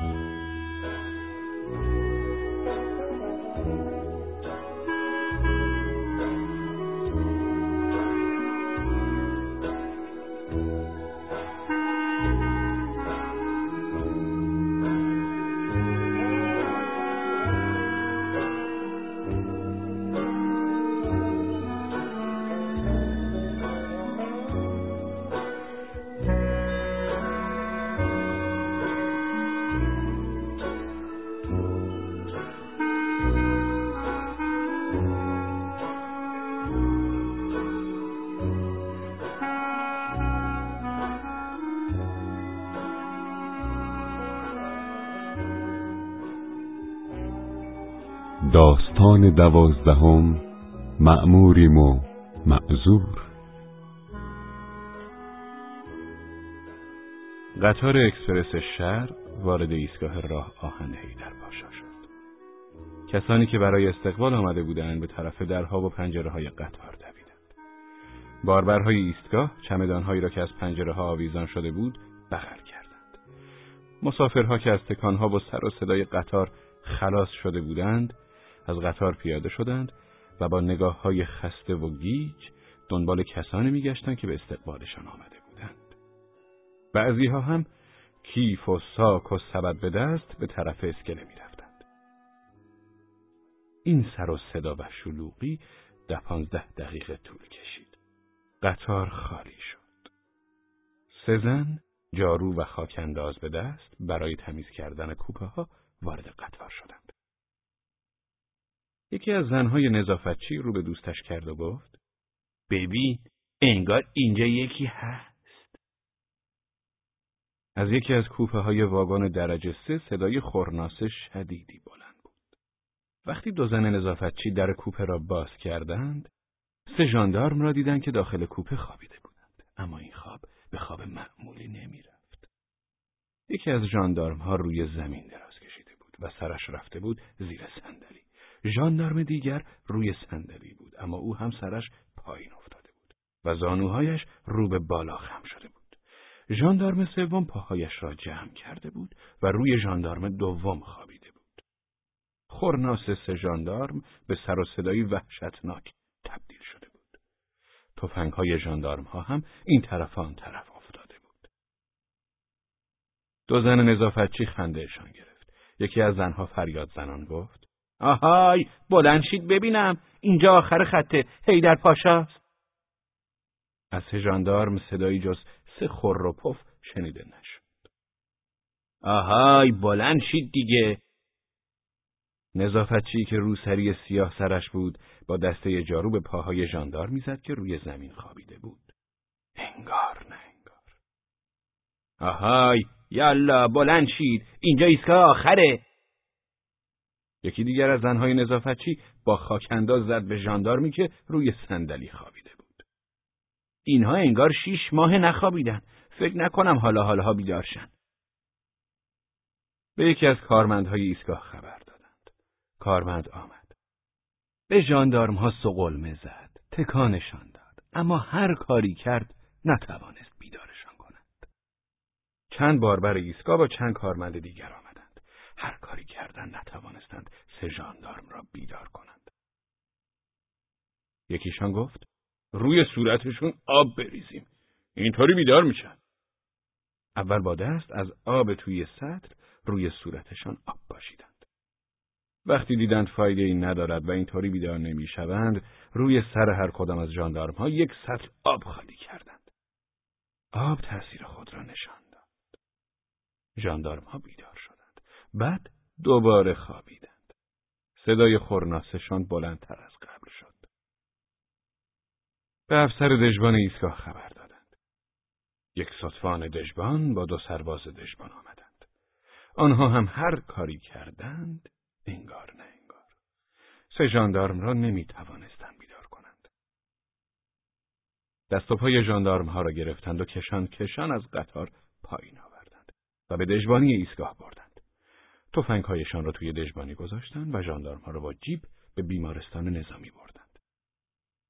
Música داستان دوازدهم مأموریم و معذور قطار اکسپرس شهر وارد ایستگاه راه آهن هیدر پاشا شد. کسانی که برای استقبال آمده بودند به طرف درها و پنجره های قطار دویدند. باربرهای ایستگاه چمدانهایی را که از پنجره ها آویزان شده بود بغل کردند. مسافرها که از تکانها و سر و صدای قطار خلاص شده بودند از قطار پیاده شدند و با نگاه های خسته و گیج دنبال کسانی میگشتند که به استقبالشان آمده بودند. بعضی ها هم کیف و ساک و سبد به دست به طرف اسکله می رفتند. این سر و صدا و شلوغی ده پانزده دقیقه طول کشید. قطار خالی شد. سه زن جارو و خاک انداز به دست برای تمیز کردن کوپه ها وارد قطار شدند. یکی از زنهای نظافتچی رو به دوستش کرد و گفت ببین انگار اینجا یکی هست. از یکی از کوپه های واگن درجه سه صدای خورناس شدیدی بلند بود. وقتی دو زن نظافتچی در کوپه را باز کردند سه ژاندارم را دیدند که داخل کوپه خوابیده بودند. اما این خواب به خواب معمولی نمی‌رفت. یکی از ژاندارم ها روی زمین دراز کشیده بود و سرش رفته بود زیر صندلی. ژاندارم دیگر روی صندلی بود اما او هم سرش پایین افتاده بود و زانوهایش رو به بالا خم شده بود. ژاندارم سوم پاهایش را جمع کرده بود و روی ژاندارم دوم خوابیده بود. خورناس سه ژاندارم به سر و صدایی وحشتناک تبدیل شده بود. تفنگهای ژاندارم ها هم این طرف آن طرف افتاده بود. دو زن نظافتچی خندهشان گرفت. یکی از زنها فریاد زنان گفت آهای بلند شید ببینم. اینجا آخر خطه. هیدر پاشاست از ژاندارم صدایی جز سه خور و پف شنیده نشد. آهای بلند شید دیگه. نظافتچی که روسری سیاه سرش بود با دسته جارو به پاهای ژاندار می‌زد که روی زمین خوابیده بود. انگار نه انگار. آهای یالا بلند شید. اینجا ایستگاه آخره. یکی دیگر از زنهای نظافتچی با خاکنداز زد به ژاندارمی که روی صندلی خوابیده بود. اینها انگار شیش ماه نخوابیدن. فکر نکنم حالا حالا بیدارشن. به یکی از کارمندهای ایستگاه خبر دادند. کارمند آمد. به ژاندارمها سقلمه زد. تکانشان داد. اما هر کاری کرد نتوانست بیدارشان کند. چند باربر ایستگاه با چند کارمند دیگر. هر کاری کردن نتوانستند سه ژاندارم را بیدار کنند. یکیشان گفت روی صورتشون آب بریزیم. اینطوری بیدار میشن. اول با دست از آب توی سطر روی صورتشان آب باشیدند. وقتی دیدند فایده این ندارد و اینطوری بیدار نمی‌شوند، روی سر هر کدام از ژاندارم ها یک سطر آب خالی کردند. آب تأثیر خود را نشان داد. ژاندارم ها بیدار. بعد دوباره خوابیدند. صدای خورناسشان بلندتر از قبل شد. به افسر دژبان ایستگاه خبر دادند. یک سطفان دژبان با دو سرباز دژبان آمدند. آنها هم هر کاری کردند انگار نه انگار. سه ژاندارم را نمی توانستند بیدار کنند. دست و پای ژاندارم ها را گرفتند و کشان کشان از قطار پایین آوردند و به دژبانی ایستگاه بردند. تفنگهایشان را توی دژبانی گذاشتند و ژاندارمها را با جیب به بیمارستان نظامی بردند.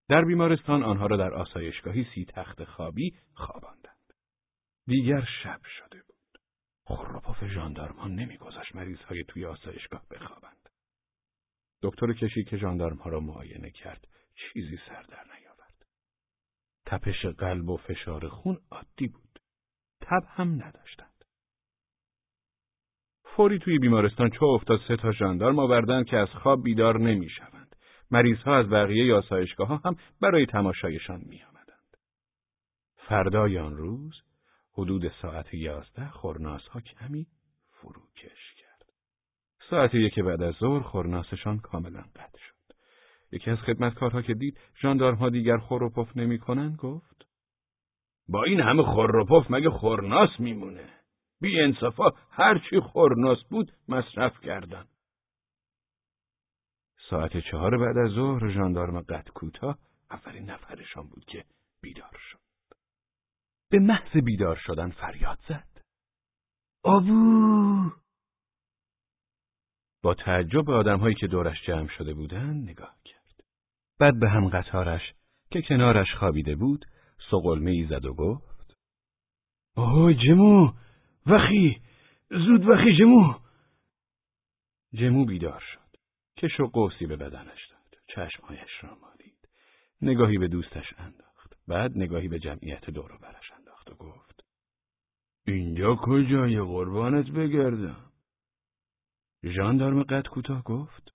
در بیمارستان آنها را در آسایشگاهی سی تخت خوابی خواباندند. دیگر شب شده بود. خروپف ژاندارم ها نمیگذاشت مریض های توی آسایشگاه بخوابند. دکتر کشی که ژاندارم ها را معاینه کرد چیزی سر در نیاورد. تپش قلب و فشار خون عادی بود. تب هم نداشتند. فوری توی بیمارستان چو افتاد سه تا ژاندارم آوردند که از خواب بیدار نمی‌شوند. مریض ها از بقیه آسایشگاه ها هم برای تماشایشان می آمدند. فردای آن روز حدود ساعت یازده خورناس ها کمی فروکش کرد. ساعت یک بعد از ظهر خورناسشان کاملا قطع شد. یکی از خدمتکارها که دید ها دیگر خور و پف نمی کنن گفت با این همه خور و پف مگه خورناس میمونه. بی انصافا هرچی خورناس بود مصرف کردن. ساعت چهار بعد از ظهر ژاندارم قد کوتاه اولین نفرشان بود که بیدار شد. به محض بیدار شدن فریاد زد. آبو! با تعجب به آدمهایی که دورش جمع شده بودند نگاه کرد. بعد به هم قطارش که کنارش خوابیده بود سقلمه ای زد و گفت اوه جمو وخی زود وخی جمو. جمو بیدار شد. کش و قوسی به بدنش داد. چشمهایش را مالید. نگاهی به دوستش انداخت. بعد نگاهی به جمعیت دور و برش انداخت و گفت اینجا کجای قربانت بگردم؟ ژاندارم قد کوتاه گفت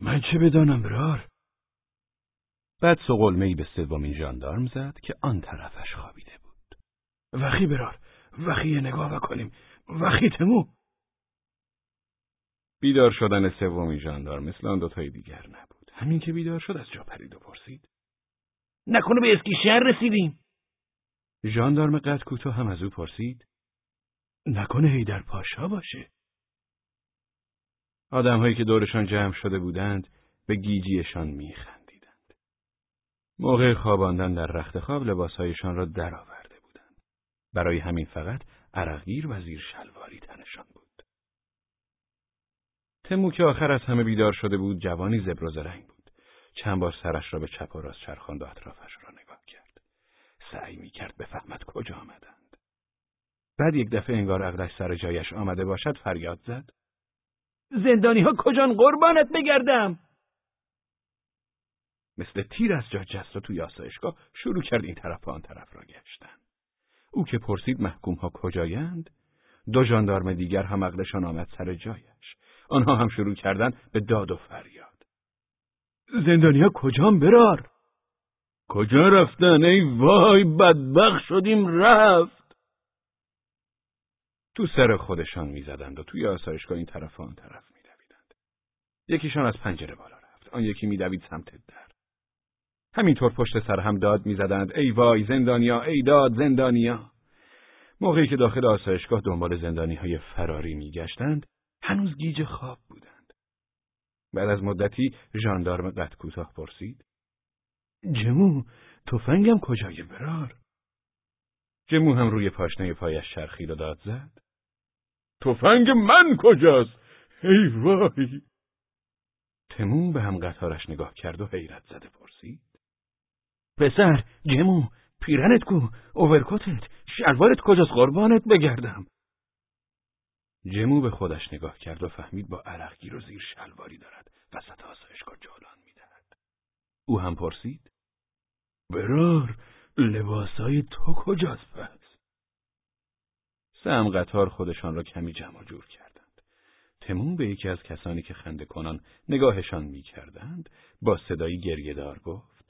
من چه بدانم برار؟ بعد سقلمه به سومین ژاندارم زد که آن طرفش خوابیده بود. وخی برار، وخی نگاه کنیم، وخی تمو. بیدار شدن سومین ژاندارم مثل آن دوتای دیگر نبود. همین که بیدار شد از جا پرید و پرسید. نکنه به اسکی شهر رسیدیم. ژاندارم قد کوتاه هم از او پرسید. نکنه هیدر پاشا باشه. آدمهایی که دورشان جمع شده بودند به گیجیشان میخند. موقع خواباندن در رخت خواب لباسهایشان را درآورده بودند. برای همین فقط عرقگیر و زیر شلواری تنشان بود. تمو که آخر از همه بیدار شده بود جوانی زبر رنگ بود. چند بار سرش را به چپ و راست چرخاند و اطرافش را نگاه کرد. سعی می کرد بفهمد کجا آمدند. بعد یک دفعه انگار عقلش سر جایش آمده باشد فریاد زد. زندانی ها کجان قربانت بگردم؟ مثل تیر از جا جست و توی آسایشگاه شروع کرد این طرف و آن طرف را گشتن. او که پرسید محکوم ها کجایند؟ دو ژاندارم دیگر هم عقلشان آمد سر جایش. آنها هم شروع کردند به داد و فریاد. زندانیا کجام برار؟ کجا رفتن ای وای بدبخ شدیم رفت تو سر خودشان می‌زدند و توی آسایشگاه این طرف و آن طرف میدویدند یکیشان از پنجره بالا رفت آن یکی میدوید سمت در همینطور پشت سر هم داد می‌زدند ای وای زندانیا ای داد زندانیا. موقعی که داخل آسایشگاه دنبال زندانی های فراری میگشتند هنوز گیج خواب بودند. بعد از مدتی ژاندارم قد کوتاه پرسید جمو تفنگم کجای برار؟ جمو هم روی پاشنه پایش شرخی و داد زد تفنگ من کجاست؟ ای وای! تموم به هم قطارش نگاه کرد و حیرت زده پرسید پسر جمو پیرنت کو اوورکوتت شلوارت کجاست قربانت بگردم. جمو به خودش نگاه کرد و فهمید با عرقگیر و زیر شلواری دارد. وسط آسایشگاه جولان می‌دهد. او هم پرسید برار لباسای تو کجاست پس؟ سم قطار خودشان را کمی جمع جور کردند. تمون به یکی از کسانی که خنده کنان نگاهشان می کردند با صدایی گریهدار گفت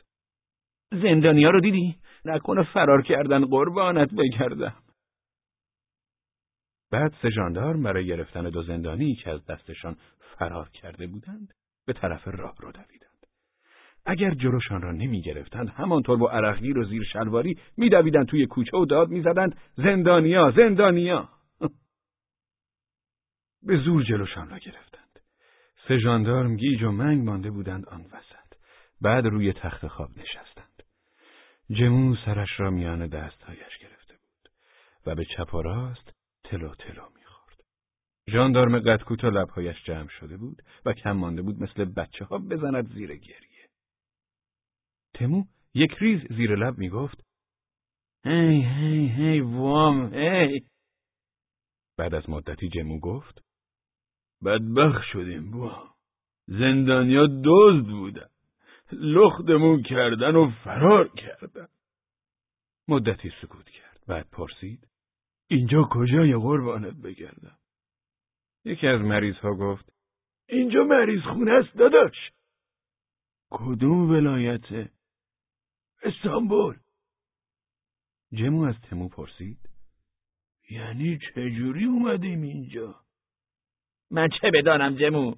زندانیا رو دیدی؟ نکنه فرار کردن قربانت بگردم. بعد سه ژاندارم برای گرفتن دو زندانی که از دستشان فرار کرده بودند به طرف راه رو دویدند. اگر جلوشان را نمی گرفتند همانطور با عرقگیر و زیر شلواری می دویدند توی کوچه و داد می زدند زندانیا زندانیا به زور جلوشان را گرفتند. سه ژاندارم گیج و منگ مانده بودند آن وسط. بعد روی تخت خواب نشستند. جمو سرش را میان دستهایش گرفته بود و به چپ و راست تلو تلو می‌خورد. ژاندارم قد کوتاه لبهایش جمع شده بود و کم مانده بود مثل بچه ها بزند زیر گریه. تمو یک ریز زیر لب می‌گفت هی هی هی وام هی بعد از مدتی جمو گفت بدبخ شدیم بوا زندانیا دزد بودن لختمون کردن و فرار کردن. مدتی سکوت کرد. بعد پرسید اینجا کجای قربانت بگردم؟ یکی از مریض ها گفت اینجا مریض خونه است داداش. کدوم ولایته استانبول. جمو از تمو پرسید یعنی چجوری اومدیم اینجا؟ من چه بدانم جمو؟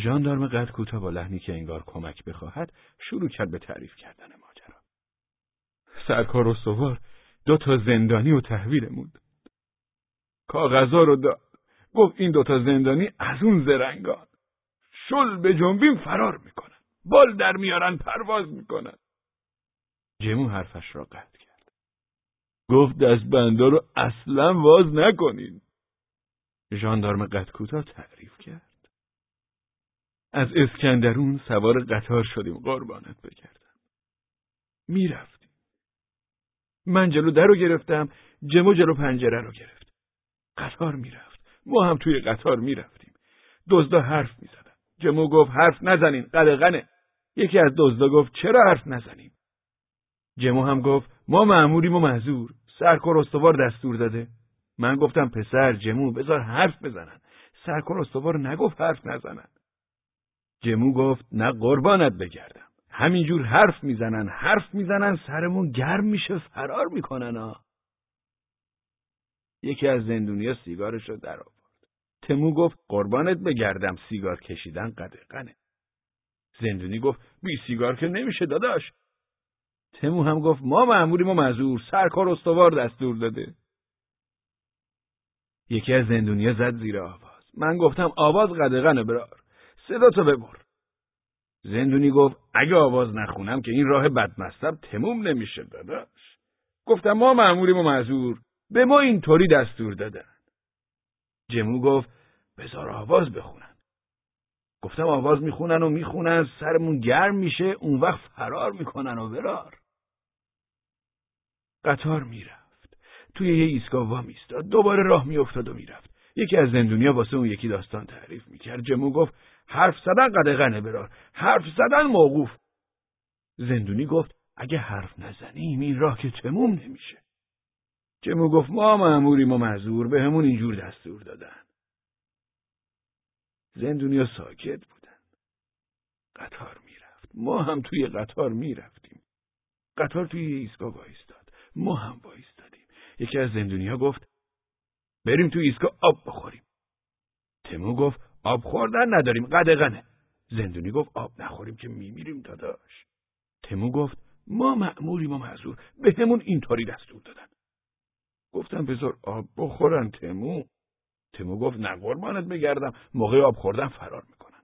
ژاندارم قد کوتاه با لحنی که انگار کمک بخواهد شروع کرد به تعریف کردن ماجرا. سرکار و سوار دو تا زندانی و تحویلمون کاغذا رو داد. گفت این دوتا زندانی از اون زرنگان. شل به جنبین فرار می‌کنن. بال در میارن پرواز می‌کنن. جمو حرفش را قطع کرد. گفت دست بندا رو اصلا واز نکنین. ژاندارم قد کوتاه تعریف کرد. از اسکندرون سوار قطار شدیم قربانت بگردم. می‌رفتیم. من جلو در رو گرفتم جمو جلو پنجره رو گرفت. قطار می‌رفت. ما هم توی قطار می‌رفتیم. دزدا حرف می‌زدن. جمو گفت حرف نزنین قدقنه یکی از دزدا گفت چرا حرف نزنیم؟ جمو هم گفت ما معموریم و معذور. سرکار استوار دستور داده. من گفتم پسر جمو بذار حرف بزنن. سرکار استوار نگفت حرف نزنن. جمو گفت نه قربانت بگردم. همینجور حرف می‌زنن حرف می‌زنن سرمون گرم میشه فرار می‌کنن ها یکی از زندونیا سیگارش رو در آورد. تمو گفت قربانت بگردم سیگار کشیدن قدقنه زندونی گفت بی سیگار که نمیشه داداش. تمو هم گفت ما معمولیم و مزور سرکار استوار دستور داده. یکی از زندونیا زد زیر آواز. من گفتم آواز قدغنه برار. صدا تو ببر. زندونی گفت اگه آواز نخونم که این راه بدمستب تموم نمیشه داداش. گفتم ما معمولیم و معذور. به ما اینطوری دستور دادن. جمو گفت بذار آواز بخونن. گفتم آواز می‌خونن و می‌خونن سرمون گرم میشه اون وقت فرار می‌کنن و برار. قطار می‌رفت. توی یه ایستگاه وا میستاد دوباره راه میافتاد و می‌رفت. یکی از زندونیا واسه اون یکی داستان تعریف می‌کرد. جمو گفت حرف زدن قدغنه برار حرف زدن موقوف. زندونی گفت اگه حرف نزنیم این راه که تموم نمیشه. جمو گفت ما معموریم و معذور به همون اینجور دستور دادن. زندونیا ساکت بودن. قطار می‌رفت. ما هم توی قطار می‌رفتیم. قطار توی ایستگاه وایستاد. ما هم وایستادیم. یکی از زندونیا گفت بریم توی ایستگاه آب بخوریم. تمو گفت آب خوردن نداریم. قدغنه. زندونی گفت آب نخوریم که میمیریم داداش. تمو گفت ما معمولیم و معذور. به همون اینطوری دستور دادن. گفتم بذار آب بخورن تمو. تمو گفت نه قربانت بگردم. موقع آب خوردن فرار می‌کنن.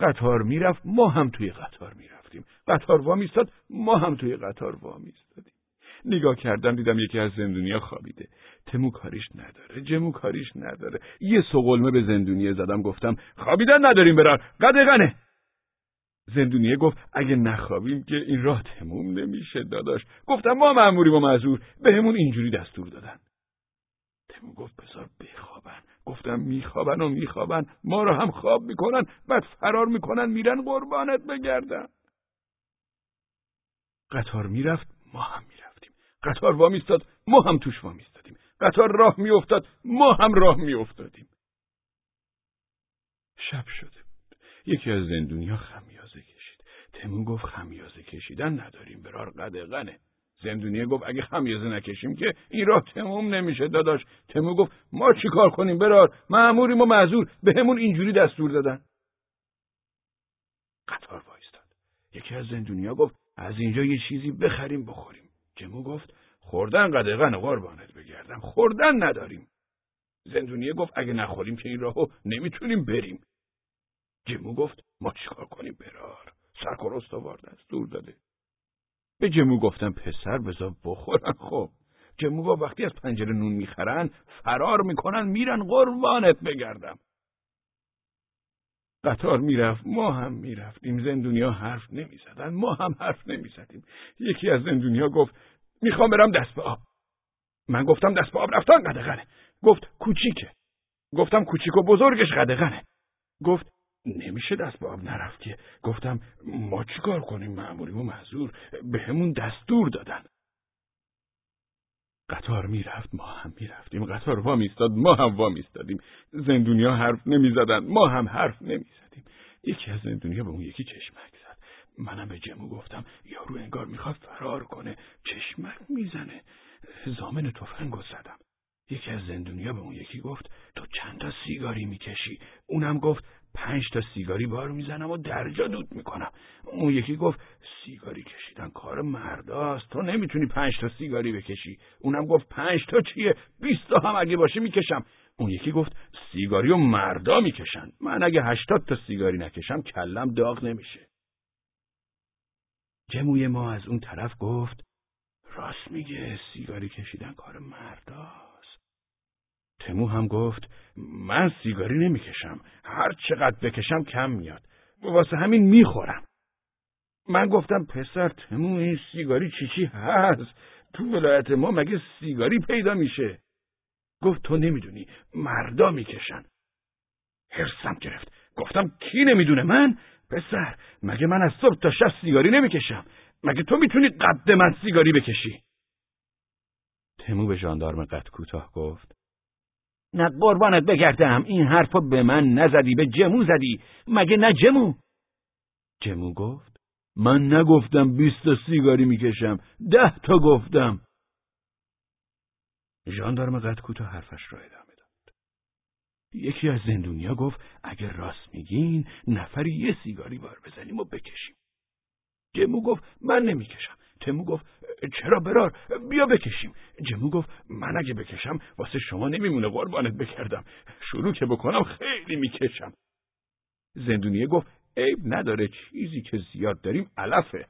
قطار می‌رفت ما هم توی قطار می‌رفتیم. قطار وا میستاد ما هم توی قطار وا میستادیم نگاه کردم دیدم یکی از زندونیا خوابیده. تمو کاریش نداره جمو کاریش نداره. یه سقلمه به زندونیه زدم گفتم خوابیدن نداریم برار قدقنه زندونیه گفت اگه نخوابیم که این راه تموم نمیشه داداش. گفتم ما مأموریم و معذور. بهمون اینجوری دستور دادن. تمو گفت بذار بخوابن. گفتم میخوابن و میخوابن. ما رو هم خواب می‌کنن بعد فرار می‌کنن میرن قربانت بگردن. قطار می‌رفت ما هم قطار وا میستاد ما هم توش وا میستادیم قطار راه میافتاد ما هم راه میافتادیم. شب شده بود. یکی از زندونیا خمیازه کشید. تمو گفت خمیازه کشیدن نداریم برار قدقنه زندونیه گفت اگه خمیازه نکشیم که این راه تموم نمیشه داداش. تمو گفت ما چیکار کنیم برار؟ معموریم و معذور. به همون اینجوری دستور دادن. قطار وایستاد. یکی از زندونیا گفت از اینجا یه چیزی بخریم بخوریم. جمو گفت خوردن قدغن قربانت بگردم. خوردن نداریم. زندونیه گفت اگه نخوریم که این راهو نمی‌تونیم بریم. جمو گفت ما چیکار کنیم برار؟ سرکار استوار دستور داده. به جمو گفتم پسر بذار بخورن خب. جمو با وقتی از پنجره نون می‌خرن فرار می‌کنن میرن قربانت بگردم. قطار می‌رفت ما هم می‌رفتیم. زندونیا حرف نمی‌زدن ما هم حرف نمی‌زدیم. یکی از زندونیا گفت می‌خوام برم دست به آب. من گفتم دست به آب رفتن قدغنه. گفت کوچیکه. گفتم کوچیک و بزرگش قدغنه. گفت نمیشه دست به آب نرفت که. گفتم ما چیکار کنیم؟ معمولی و محضور به همون دستور دادن. قطار می‌رفت ما هم می‌رفتیم. قطار وا میستاد ما هم وا میستادیم. زندونیا حرف نمی‌زدن ما هم حرف نمی‌زدیم. یکی از زندونیا به اون یکی چشمک زد. منم به جمو گفتم یارو انگار می‌خواد فرار کنه چشمک می‌زنه. زامن تفنگو زدم. یکی از زندونیا به اون یکی گفت تو چند تا سیگاری می‌کشی؟ اونم گفت پنج تا سیگاری بار می‌زنم و درجا دود می‌کنم. اون یکی گفت سیگاری کشیدن کار مرداست. تو نمی‌تونی پنج تا سیگاری بکشی. اونم گفت پنج تا چیه؟ بیست تا هم اگه باشه می‌کشم. اون یکی گفت سیگاری و مردا می‌کشن. من اگه هشتاد تا سیگاری نکشم کلم داغ نمیشه. جموی ما از اون طرف گفت راست میگه سیگاری کشیدن کار مرداست تمو هم گفت من سیگاری نمی‌کشم. هر چقدر بکشم کم میاد. واسه همین می‌خورم. من گفتم پسر تمو این سیگاری چی چی هست؟ تو ولایت ما مگه سیگاری پیدا میشه؟ گفت تو نمی‌دونی مردا می‌کشن. هرسم گرفت. گفتم کی نمی‌دونه من؟ پسر مگه من از صبح تا شب سیگاری نمی‌کشم؟ مگه تو می‌تونی قد من سیگاری بکشی؟ تمو به ژاندارم قد کوتاه گفت. نه قربانت بگردم. این حرفا به من نزدی به جمو زدی. مگه نه جمو؟ جمو گفت من نگفتم بیست تا سیگاری می‌کشم. ده تا گفتم. ژاندارم قد کوتاه حرفش را ادامه داد. یکی از زندونیا گفت اگر راست میگین نفری یه سیگاری بار بزنیم و بکشیم. جمو گفت من نمی‌کشم. تمو گفت چرا برار؟ بیا بکشیم. جمو گفت من اگه بکشم واسه شما نمیمونه قربانت بکردم. شروع که بکنم خیلی می‌کشم. زندونیه گفت عیب نداره چیزی که زیاد داریم علفه.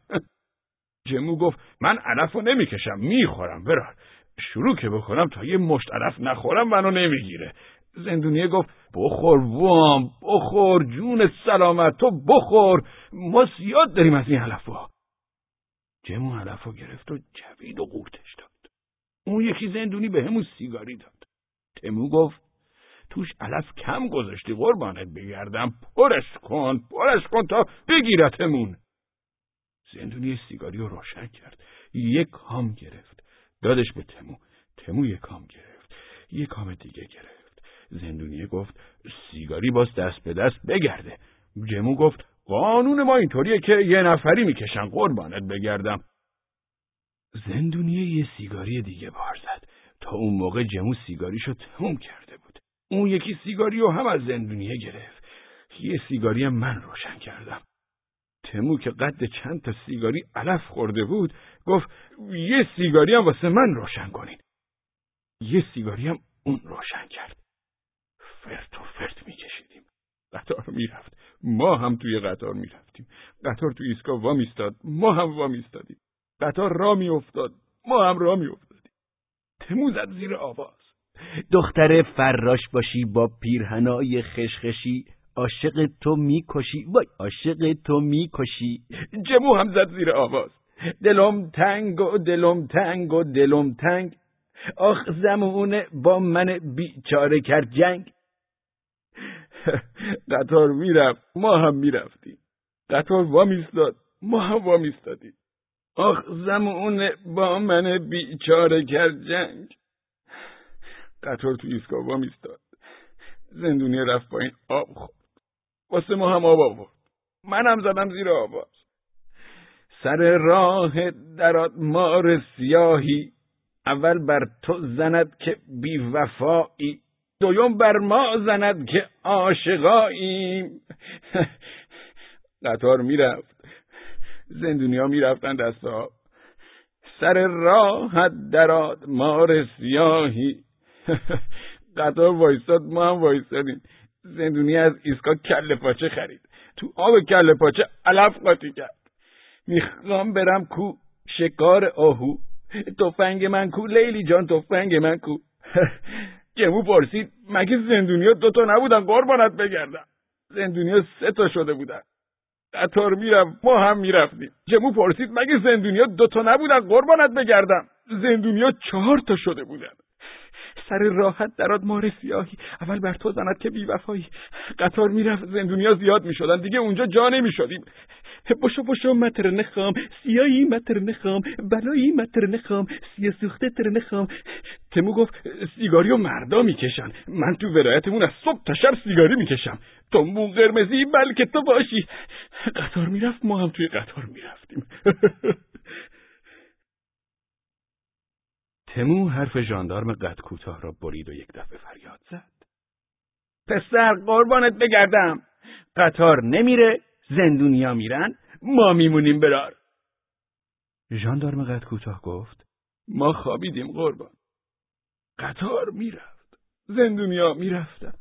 جمو گفت من علف رو نمی‌کشم می‌خورم برار. شروع که بکنم تا یه مشت علف نخورم منو نمی‌گیره. زندونیه گفت بخور وام بخور جون سلامت تو بخور. ما زیاد داریم از این علفا جمو علفا گرفت و جوید و قورتش داد. اون یکی زندونی به همون سیگاری داد. تمو گفت توش علف کم گذاشتی قربانت بگردم. پرش کن پرش کن تا بگیرتمون. زندونی سیگاری رو روشن کرد. یک کام گرفت. دادش به جمو. جمو یک کام گرفت. یک کام دیگه گرفت. زندونیه گفت سیگاری باز دست به دست بگرده. جمو گفت قانون ما اینطوریه که یه نفری می‌کشن. قربانت بگردم. زندونیه یه سیگاری دیگه بار زد. تا اون موقع جمو سیگاریشو تموم کرده بود. اون یکی سیگاری رو هم از زندونیه گرفت. یه سیگاری من روشن کردم. تمو که قد چند تا سیگاری علف خورده بود گفت یه سیگاری هم واسه من روشن کنین. یه سیگاری هم اون روشن کرد. فرت و فرت میکشیدیم. قطار می‌رفت. ما هم توی قطار می‌رفتیم. قطار توی ایستگاه وا میستاد ما هم وا میستادیم قطار را میافتاد. ما هم را میافتادیم. تمو زد زیر آواز. دختر فراش باشی با پیرهنای خشخشی. عاشق تو می‌کشی. وای عاشق تو می‌کشی. جمو هم زد زیر آواز. دلم تنگ و دلم تنگ و دلم تنگ. آخ زمونه با من بیچاره کرد جنگ. قطار می‌رفت ما هم می‌رفتیم. قطار وا میستاد ما هم وا میستادیم آخ زمونه با من بیچاره کرد جنگ. قطار تو ایستگاه وا میستاد زندونی رفت پایین آب خورد. واسه ما هم آب آورد. منم زدم زیر آواز سر راه درات مار سیاهی اول بر تو زند که بی وفایی دویم بر ما زند که عاشقاییم. قطار می‌رفت. زندونیا می‌رفتن دست ها سر راه درات مار سیاهی. قطار وایستاد ما هم وایستادیم. زندونی از ایسکا کل پاچه خرید. تو آب کل پاچه علف قاطی کرد. می‌خوام برم کو شکار آهو. تفنگ من کو لیلی جان تفنگ من کو. جمو پرسید مگه زندونیا دوتا نبودن؟ قربانت بگردم. زندونیا سه تا شده بودن. قطار می‌رفت ما هم می‌رفتیم. جمو پرسید مگه زندونیا دوتا نبودن؟ قربانت بگردم. زندونیا چهار تا شده بودن. سر راحت درات مار سیاهی اول بر تو زند که بیوفایی. قطار می‌رفت زندونیا زیاد می‌شدن. دیگه اونجا جا نمی‌شدیم. بشو بشو متر نخام سیایی متر نخام بلایی متر نخام سیه سوخته تر نخام. تمو گفت سیگاری و مردا می‌کشن. من تو ولایتمون از صبح تا شب سیگاری می‌کشم. تو مو قرمزی بلکه تو باشی. قطار می‌رفت ما هم توی قطار می‌رفتیم. تمو حرف ژاندارم قد کوتاه را برید و یک دفعه فریاد زد. پسر قربانت بگردم. قطار نمیره. زندونیا میرن ما میمونیم برار. ژاندارم قد کوتاه گفت ما خوابیدیم قربان. قطار می‌رفت زندونیا می‌رفتن.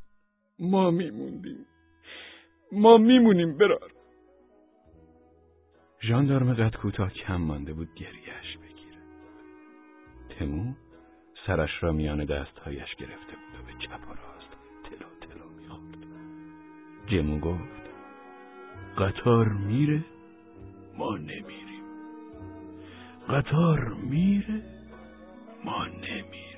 ما میموندیم. ما میمونیم برار. ژاندارم قد کوتاه کم مانده بود گریهش بگیره. تمو سرش را میان دستهایش گرفته بود و به چپ و راست تلو تلو می‌خورد. جمو گفت قطار میره؟ ما نمیریم. قطار میره؟ ما نمیریم.